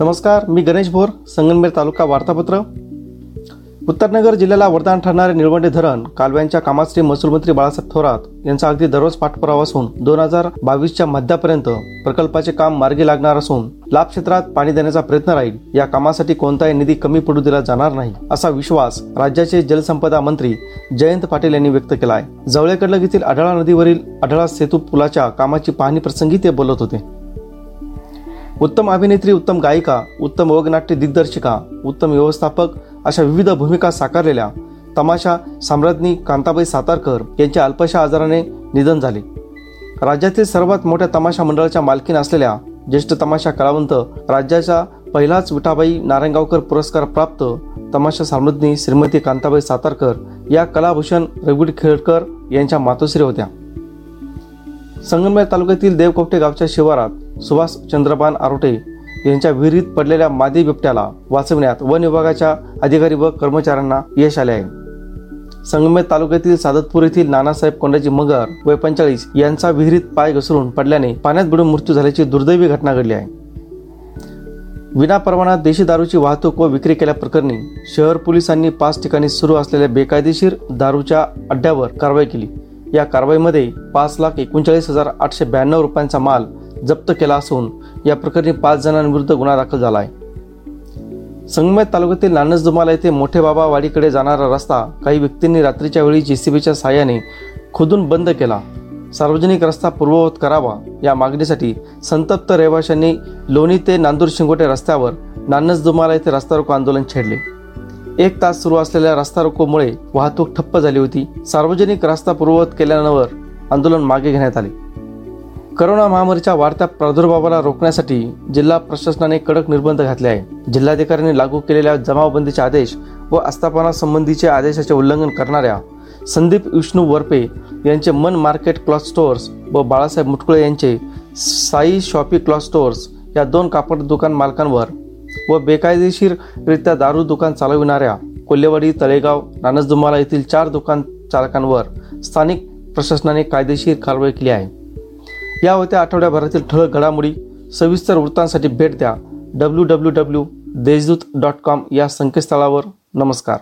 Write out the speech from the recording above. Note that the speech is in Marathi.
नमस्कार मी गणेश भोर संगनमेर तालुका वार्तापत्र. उत्तरनगर जिल्ह्याला वरदान ठरणारे निळवंडे धरण कालव्यांच्या कामासाठी महसूल मंत्री बाळासाहेब थोरात यांचा अगदी दररोज पाठपुरावा असून दोन हजार बावीसच्या मध्यापर्यंत प्रकल्पाचे काम मार्गी लागणार असून लाभ क्षेत्रात पाणी देण्याचा प्रयत्न राहील. या कामासाठी कोणताही निधी कमी पडू दिला जाणार नाही असा विश्वास राज्याचे जलसंपदा मंत्री जयंत पाटील यांनी व्यक्त केला आहे जवळेकडलग येथील अढळा नदीवरील अढळा सेतू पुलाच्या कामाची पाहणी प्रसंगी ते बोलत होते. उत्तम अभिनेत्री उत्तम गायिका उत्तम वगनाट्य दिग्दर्शिका उत्तम व्यवस्थापक अशा विविध भूमिका साकारलेल्या तमाशा सम्राज्ञी कांताबाई सातारकर यांच्या अल्पशा आजाराने निधन झाले. राज्यातील सर्वात मोठ्या तमाशा मंडळाच्या मालकीन असलेल्या ज्येष्ठ तमाशा कलावंत राज्याचा पहिलाच विठाबाई नारायणगावकर पुरस्कार प्राप्त तमाशा साम्राज्ञी श्रीमती कांताबाई सातारकर या कलाभूषण रघुवीर खेळकर यांच्या मातोश्री होत्या. संगमनेर तालुक्यातील देवकोपटे गावच्या शिवारात सुभाष चंद्रपान आरोटे यांच्या विहिरीत पडलेल्या मादी बिबट्याला वाचवण्यात वन विभागाच्या अधिकारी व कर्मचाऱ्यांना यश आले आहे. संगमेर तालुक्यातील सादतपूर येथील नानासाहेब कोंडाजी मगर वय पंचाळीस यांचा विहिरीत पाय घसरून पडल्याने पाण्यात बुडून मृत्यू झाल्याची दुर्दैवी घटना घडली आहे. विनापरवाना देशी दारूची वाहतूक व विक्री केल्याप्रकरणी शहर पोलिसांनी पाच ठिकाणी सुरू असलेल्या बेकायदेशीर दारूच्या अड्ड्यावर कारवाई केली. या कारवाईमध्ये पाच लाख एकोणचाळीस हजार आठशे ब्याण्णव रुपयांचा माल जप्त केला असून या प्रकरणी पाच जणांविरुद्ध गुन्हा दाखल झाला आहे. संगमेत तालुक्यातील नानसदुमाला येथे मोठे बाबा वाडीकडे जाणारा रस्ता काही व्यक्तींनी रात्रीच्या वेळी जेसीबीच्या सहाय्याने खोदून बंद केला. सार्वजनिक रस्ता पूर्ववत करावा या मागणीसाठी संतप्त रहिवाशांनी लोणी ते नांदूर शिंगोटे रस्त्यावर नानसदुमाला येथे रस्ता रोको आंदोलन छेडले. एक तास सुरू असलेल्या रस्ता रोकोमुळे वाहतूक ठप्प झाली होती. सार्वजनिक रस्ता पूर्ववत केल्यानंतर आंदोलन मागे घेण्यात आले. करोना महामारीच्या वाढत्या प्रादुर्भावाला रोखण्यासाठी जिल्हा प्रशासनाने कडक निर्बंध घातले आहे जिल्हाधिकाऱ्यांनी लागू केलेल्या जमावबंदीचे आदेश व आस्थापनासंबंधीचे आदेशाचे उल्लंघन करणाऱ्या संदीप विष्णू वरपे यांचे मन मार्केट क्लॉथ स्टोअर्स व बाळासाहेब मुटकुळे यांचे साई शॉपी क्लॉथ स्टोअर्स या दोन कापड दुकान मालकांवर व बेकायदेशीररित्या दारू दुकान चालविणाऱ्या कोल्हेवाडी तळेगाव नानसदुमाला येथील चार दुकान चालकांवर स्थानिक प्रशासनाने कायदेशीर कारवाई केली आहे. या होत्या आठवड्याभरातील ठळक घडामोडी. सविस्तर वृत्तांसाठी भेट द्या. W W W Deshdoot dot com या संकेतस्थळावर. नमस्कार.